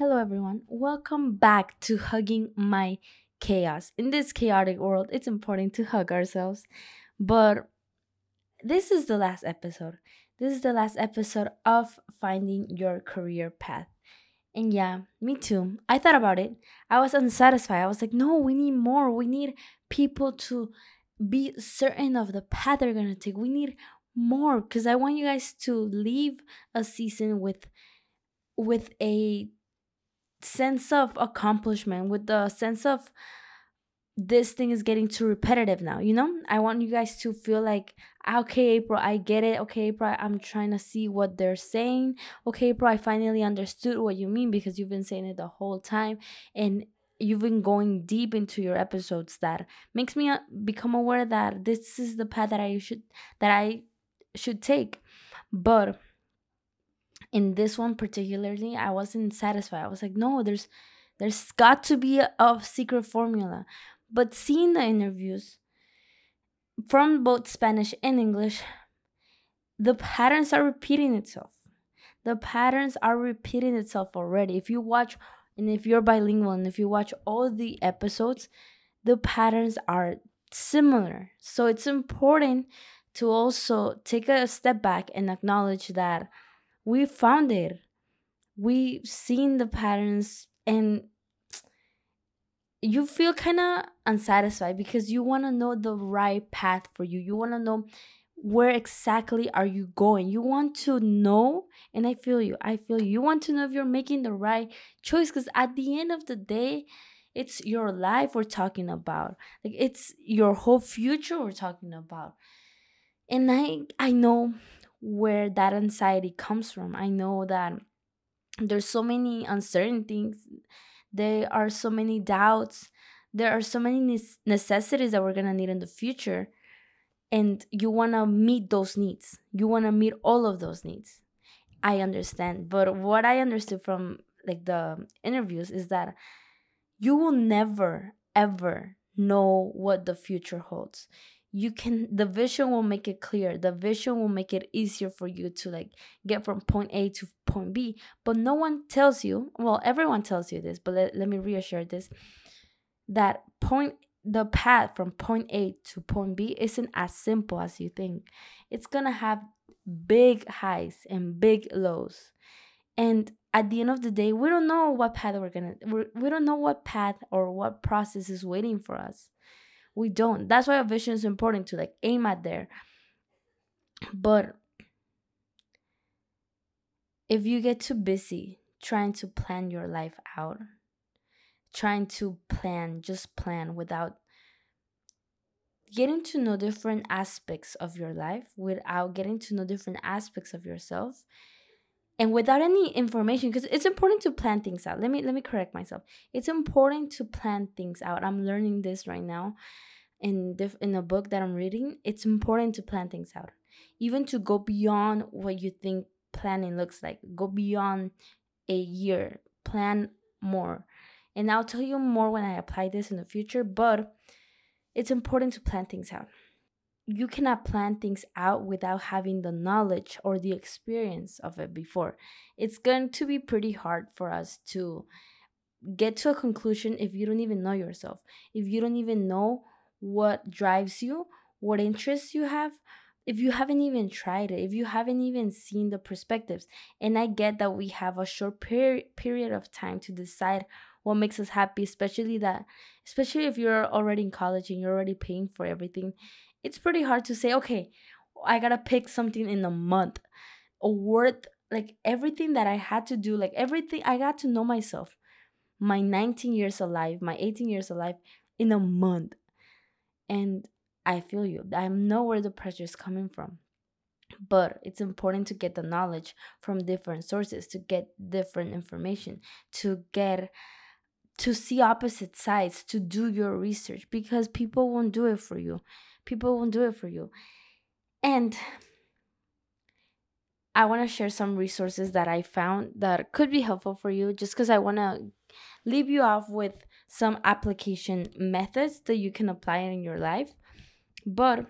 Hello, everyone. Welcome back to Hugging My Chaos. In this chaotic world, it's important to hug ourselves. But this is the last episode. This is the last episode of finding your career path. And yeah, me too. I thought about it. I was unsatisfied. I was like, no, we need more. We need people to be certain of the path they're going to take. We need more because I want you guys to leave a season with with a sense of accomplishment, with the sense of this thing is getting too repetitive now, you know? I want you guys to feel like, okay, April, I get it. Okay, April, I'm trying to see what they're saying. Okay, April, I finally understood what you mean because you've been saying it the whole time. And you've been going deep into your episodes that makes me uh, become aware that this is the path that I should that I should take. But in this one particularly i wasn't satisfied. I was like no there's there's got to be a, a secret formula. But seeing the interviews from both spanish and english the patterns are repeating itself. The patterns are repeating itself already. If you watch and if you're bilingual and if you watch all the episodes the patterns are similar. So it's important to also take a step back and acknowledge that we found it. We've seen the patterns and you feel kind of unsatisfied because you want to know the right path for you. You want to know where exactly are you going. You want to know and i feel you i feel you. You want to know if you're making the right choice because at the end of the day it's your life we're talking about. Like it's your whole future we're talking about. And i i know where that anxiety comes from. I know that there's so many uncertainties, there are so many doubts, there are so many necessities that we're gonna need in the future. And you wanna meet those needs. You wanna meet all of those needs. I understand. But what I understood from like the interviews is that you will never ever know what the future holds you can the vision will make it clear. The vision will make it easier for you to like get from point a to point b. But no one tells you well everyone tells you this but let, let me reassure this that point the path from point a to point b isn't as simple as you think. It's gonna have big highs and big lows. And at the end of the day we don't know what path we're gonna we're, we don't know what path or what process is waiting for us we don't. That's why a vision is important to like aim at there. But if you get too busy trying to plan your life out trying to plan just plan without getting to know different aspects of your life without getting to know different aspects of yourself and without any information because it's important to plan things out. Let me let me correct myself. It's important to plan things out. I'm learning this right now in the in a book that i'm reading. It's important to plan things out. Even to go beyond what you think planning looks like. Go beyond a year. Plan more. And i'll tell you more when i apply this in the future but it's important to plan things out you cannot plan things out without having the knowledge or the experience of it before. It's going to be pretty hard for us to get to a conclusion if you don't even know yourself, if you don't even know what drives you, what interests you have, if you haven't even tried it, if you haven't even seen the perspectives. And I get that we have a short per- period of time to decide what makes us happy, especially that especially if you're already in college and you're already paying for everything it's pretty hard to say, okay, I gotta pick something in a month. Word like everything that I had to do, like everything I got to know myself. My 19 years alive, my 18 years alive in a month. And I feel you. I know where the pressure is coming from. But it's important to get the knowledge from different sources, to get different information, to get to see opposite sides, to do your research because people won't do it for you people won't do it for you. And I want to share some resources that I found that could be helpful for you just because I want to leave you off with some application methods that you can apply in your life. But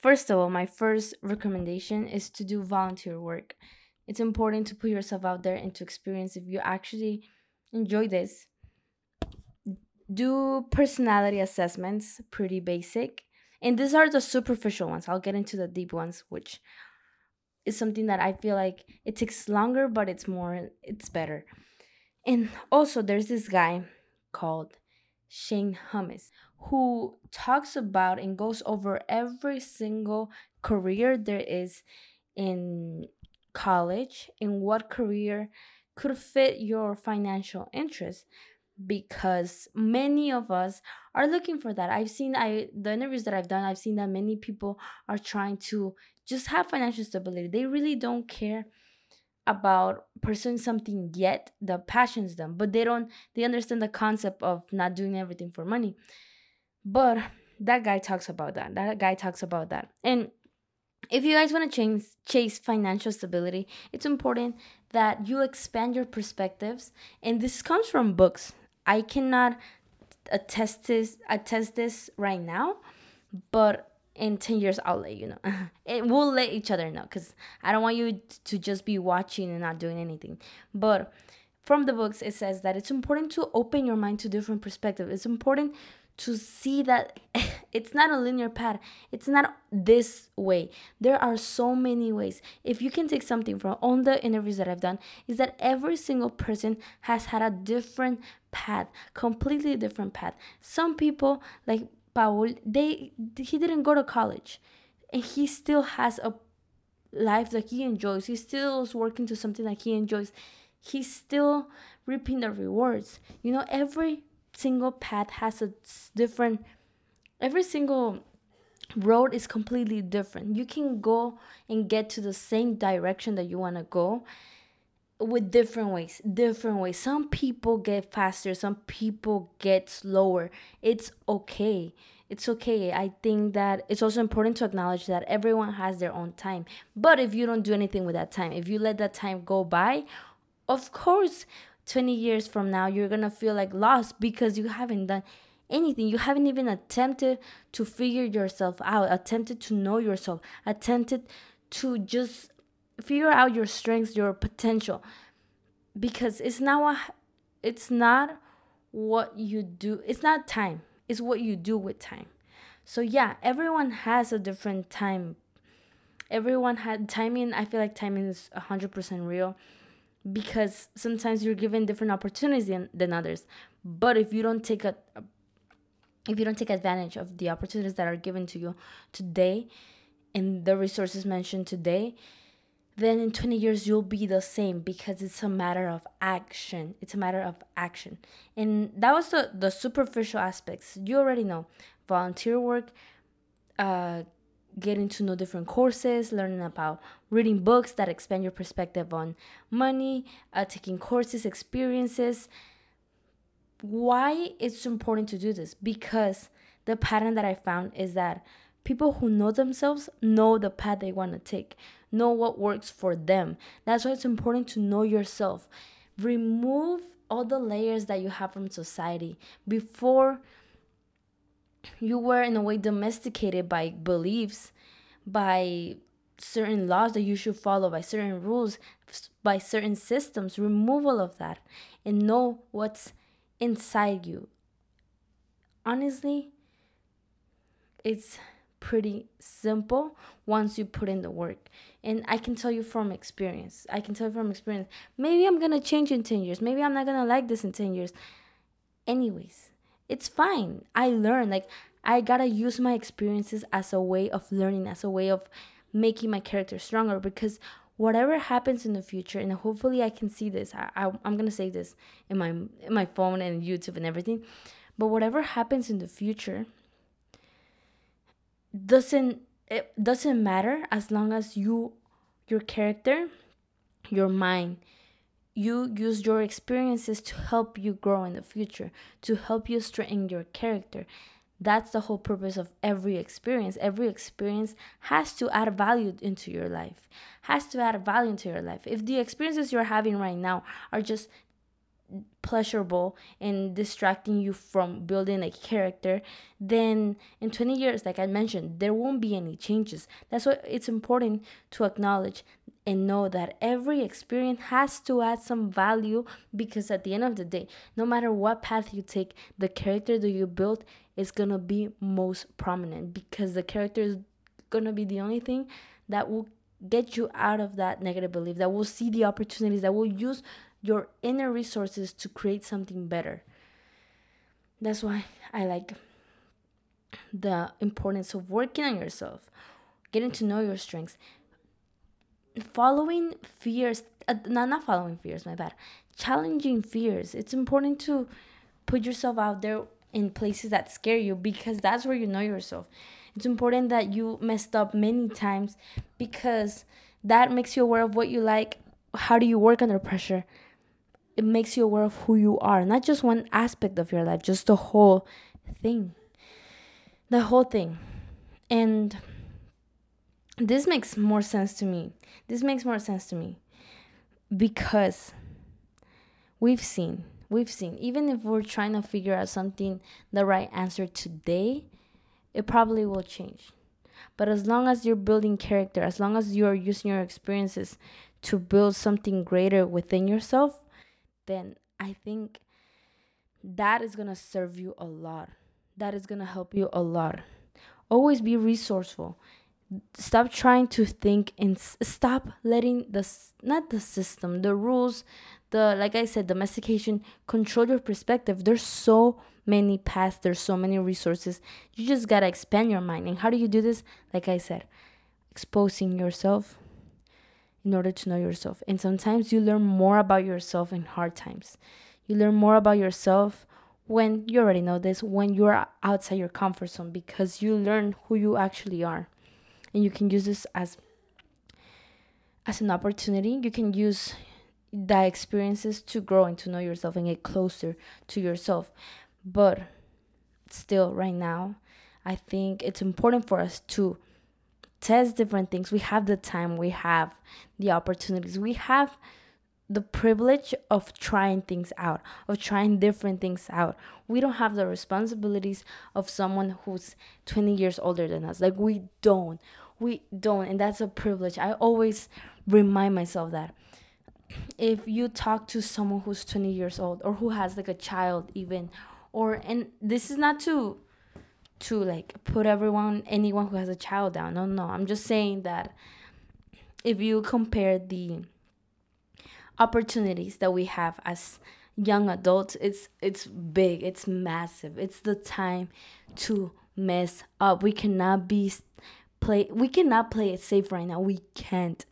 first of all, my first recommendation is to do volunteer work. it's important to put yourself out there and to experience if you actually enjoy this do personality assessments pretty basic and these are the superficial ones. I'll get into the deep ones which is something that i feel like it takes longer but it's more it's better. And also there's this guy called shane hummus who talks about and goes over every single career there is in college and what career could fit your financial interest because many of us are looking for that. I've seen I the interviews that I've done, I've seen that many people are trying to just have financial stability. They really don't care about pursuing something yet that passions them, but they don't they understand the concept of not doing everything for money. But that guy talks about that. That guy talks about that. And if you guys want to chase, chase financial stability, it's important that you expand your perspectives. And this comes from books. I cannot attest this attest this right now, but in 10 years I'll let you know. we'll let each other know cuz I don't want you to just be watching and not doing anything. But from the books it says that it's important to open your mind to different perspectives. It's important to see that it's not a linear path. It's not this way. There are so many ways. If you can take something from all the interviews that I've done, is that every single person has had a different path, completely different path. Some people, like Paul, they he didn't go to college, and he still has a life that he enjoys. He still is working to something that he enjoys. He's still reaping the rewards. You know, every single path has a different every single road is completely different you can go and get to the same direction that you want to go with different ways different ways. Some people get faster some people get slower. It's okay. It's okay. I think that it's also important to acknowledge that everyone has their own time. But if you don't do anything with that time if you let that time go by of course 20 years from now you're gonna feel like lost because you haven't done anything. You haven't even attempted to figure yourself out attempted to know yourself attempted to just figure out your strengths your potential because it's not what it's not what you do it's not time it's what you do with time. So yeah everyone has a different time. Everyone had timing i feel like timing is 100% real because sometimes you're given different opportunities than, than others. But if you don't take a if you don't take advantage of the opportunities that are given to you today and the resources mentioned today then in 20 years you'll be the same because it's a matter of action it's a matter of action and that was the the superficial aspects you already know volunteer work uh getting to know different courses, learning about reading books that expand your perspective on money, uh, taking courses, experiences. Why it's important to do this? Because the pattern that I found is that people who know themselves know the path they want to take, know what works for them. That's why it's important to know yourself. Remove all the layers that you have from society before you were in a way domesticated by beliefs by certain laws that you should follow by certain rules by certain systems remove all of that and know what's inside you honestly it's pretty simple once you put in the work and i can tell you from experience i can tell you from experience maybe i'm gonna change in 10 years maybe i'm not gonna like this in 10 years anyways it's fine. I learn. Like I gotta use my experiences as a way of learning, as a way of making my character stronger. Because whatever happens in the future, and hopefully I can see this. I, I I'm gonna save this in my in my phone and YouTube and everything. But whatever happens in the future doesn't it doesn't matter as long as you your character, your mind you use your experiences to help you grow in the future, to help you strengthen your character. That's the whole purpose of every experience. Every experience has to add value into your life, has to add value into your life. If the experiences you're having right now are just pleasurable and distracting you from building a character, then in 20 years, like I mentioned, there won't be any changes. That's why it's important to acknowledge and know that every experience has to add some value because at the end of the day, no matter what path you take, the character that you build is to be most prominent because the character is to be the only thing that will get you out of that negative belief, that will see the opportunities, that will use your inner resources to create something better. That's why I like the importance of working on yourself, getting to know your strengths, following fears, uh, not, not following fears, my bad, challenging fears. It's important to put yourself out there in places that scare you because that's where you know yourself. It's important that you messed up many times because that makes you aware of what you like. How do you work under pressure? It makes you aware of who you are, not just one aspect of your life, just the whole thing. The whole thing. And this makes more sense to me. This makes more sense to me because we've seen, we've seen, even if we're trying to figure out something, the right answer today, it probably will change. But as long as you're building character, as long as you're using your experiences to build something greater within yourself, then I think that is going to serve you a lot. That is going to help you a lot. Always be resourceful. Stop trying to think and stop letting the not the system the rules the like i said domestication control your perspective. There's so many paths there's so many resources. You just gotta expand your mind. And how do you do this? Like i said exposing yourself in order to know yourself. And sometimes you learn more about yourself in hard times. You learn more about yourself when you already know this when you're outside your comfort zone because you learn who you actually are. And you can use this as as an opportunity. You can use the experiences to grow and to know yourself and get closer to yourself. But still right now i think it's important for us to test different things we have the time we have the opportunities we have the privilege of trying things out, of trying different things out. We don't have the responsibilities of someone who's 20 years older than us. Like, we don't we don't and that's a privilege i always remind myself that if you talk to someone who's 20 years old or who has like a child even or and this is not to to like put everyone anyone who has a child down. No no i'm just saying that if you compare the opportunities that we have as young adults it's it's big it's massive. It's the time to mess up. We cannot be play we cannot play it safe right now. We can't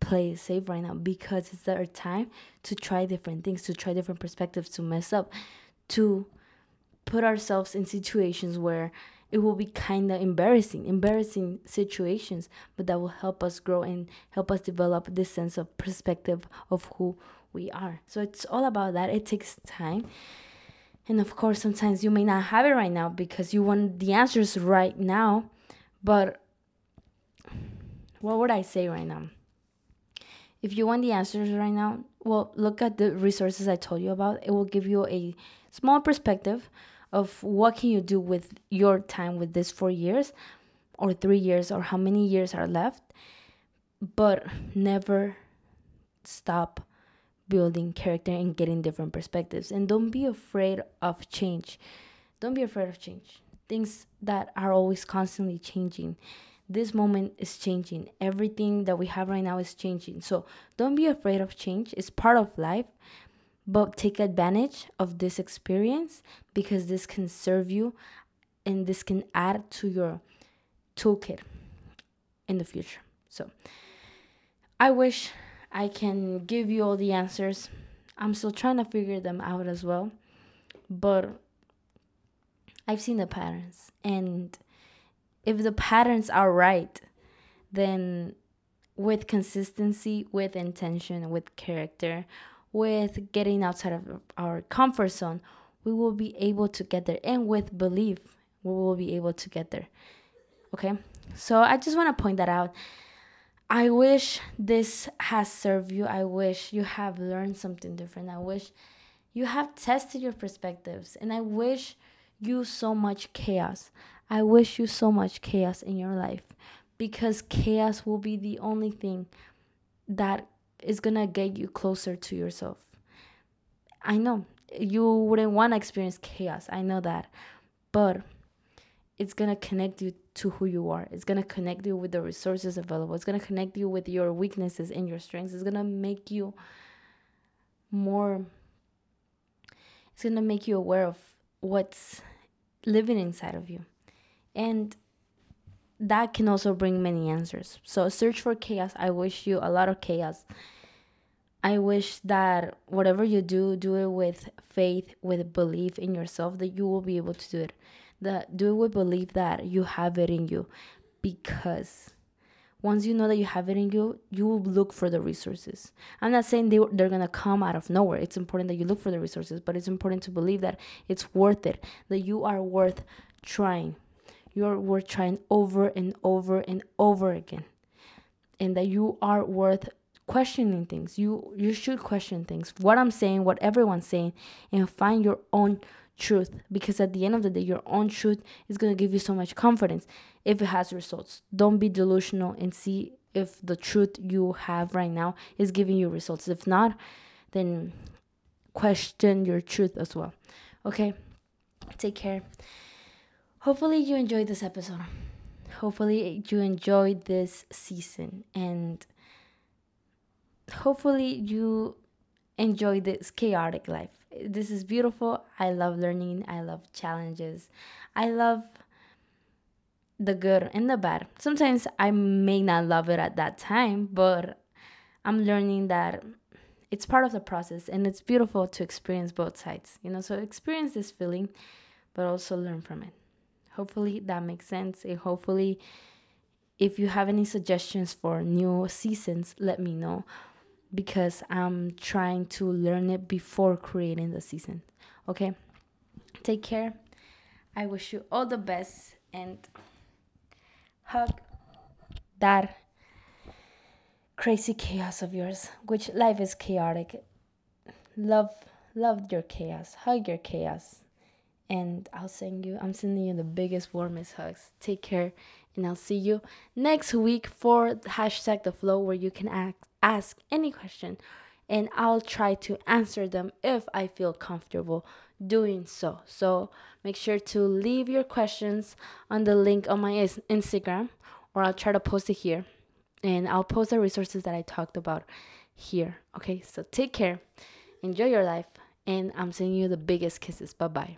play it safe right now because it's our time to try different things to try different perspectives to mess up to put ourselves in situations where it will be kind of embarrassing embarrassing situations but that will help us grow and help us develop this sense of perspective of who we are so it's all about that it takes time and of course sometimes you may not have it right now because you want the answers right now but what would I say right now? If you want the answers right now, well, look at the resources I told you about. It will give you a small perspective of what can you do with your time with this 4 years or 3 years or how many years are left. But never stop building character and getting different perspectives and don't be afraid of change. Don't be afraid of change. Things that are always constantly changing this moment is changing. Everything that we have right now is changing. So don't be afraid of change. It's part of life. But take advantage of this experience because this can serve you and this can add to your toolkit in the future. So I wish I can give you all the answers. I'm still trying to figure them out as well. But I've seen the patterns and if the patterns are right, then with consistency, with intention, with character, with getting outside of our comfort zone, we will be able to get there. And with belief, we will be able to get there. Okay? So I just want to point that out. I wish this has served you. I wish you have learned something different. I wish you have tested your perspectives. And I wish you so much chaos. I wish you so much chaos in your life because chaos will be the only thing that is gonna get you closer to yourself. I know you wouldn't want to experience chaos. I know that. But it's to connect you to who you are. It's to connect you with the resources available. It's to connect you with your weaknesses and your strengths. It's to make you more it's to make you aware of what's living inside of you. And that can also bring many answers. So search for chaos. I wish you a lot of chaos. I wish that whatever you do, do it with faith, with belief in yourself that you will be able to do it. That do it with belief that you have it in you. Because once you know that you have it in you, you will look for the resources. I'm not saying they, they're to come out of nowhere. It's important that you look for the resources, but it's important to believe that it's worth it, that you are worth trying. You're worth trying over and over and over again. And that you are worth questioning things. You you should question things. What I'm saying, what everyone's saying, and find your own truth. Because at the end of the day, your own truth is gonna give you so much confidence if it has results. Don't be delusional and see if the truth you have right now is giving you results. If not, then question your truth as well. Okay? Take care. Hopefully you enjoyed this episode. Hopefully you enjoyed this season and hopefully you enjoy this chaotic life. This is beautiful. I love learning. I love challenges. I love the good and the bad. Sometimes I may not love it at that time, but I'm learning that it's part of the process and it's beautiful to experience both sides. You know, so experience this feeling, but also learn from it. Hopefully that makes sense. And hopefully, if you have any suggestions for new seasons, let me know because I'm trying to learn it before creating the season. Okay? Take care. I wish you all the best and hug that crazy chaos of yours, which life is chaotic. Love love your chaos. Hug your chaos. And I'll send you I'm sending you the biggest, warmest hugs. Take care and I'll see you next week for hashtag the flow where you can ask ask any question and I'll try to answer them if I feel comfortable doing so. So make sure to leave your questions on the link on my Instagram or I'll try to post it here and I'll post the resources that I talked about here. Okay, so take care, enjoy your life, and I'm sending you the biggest kisses. Bye bye.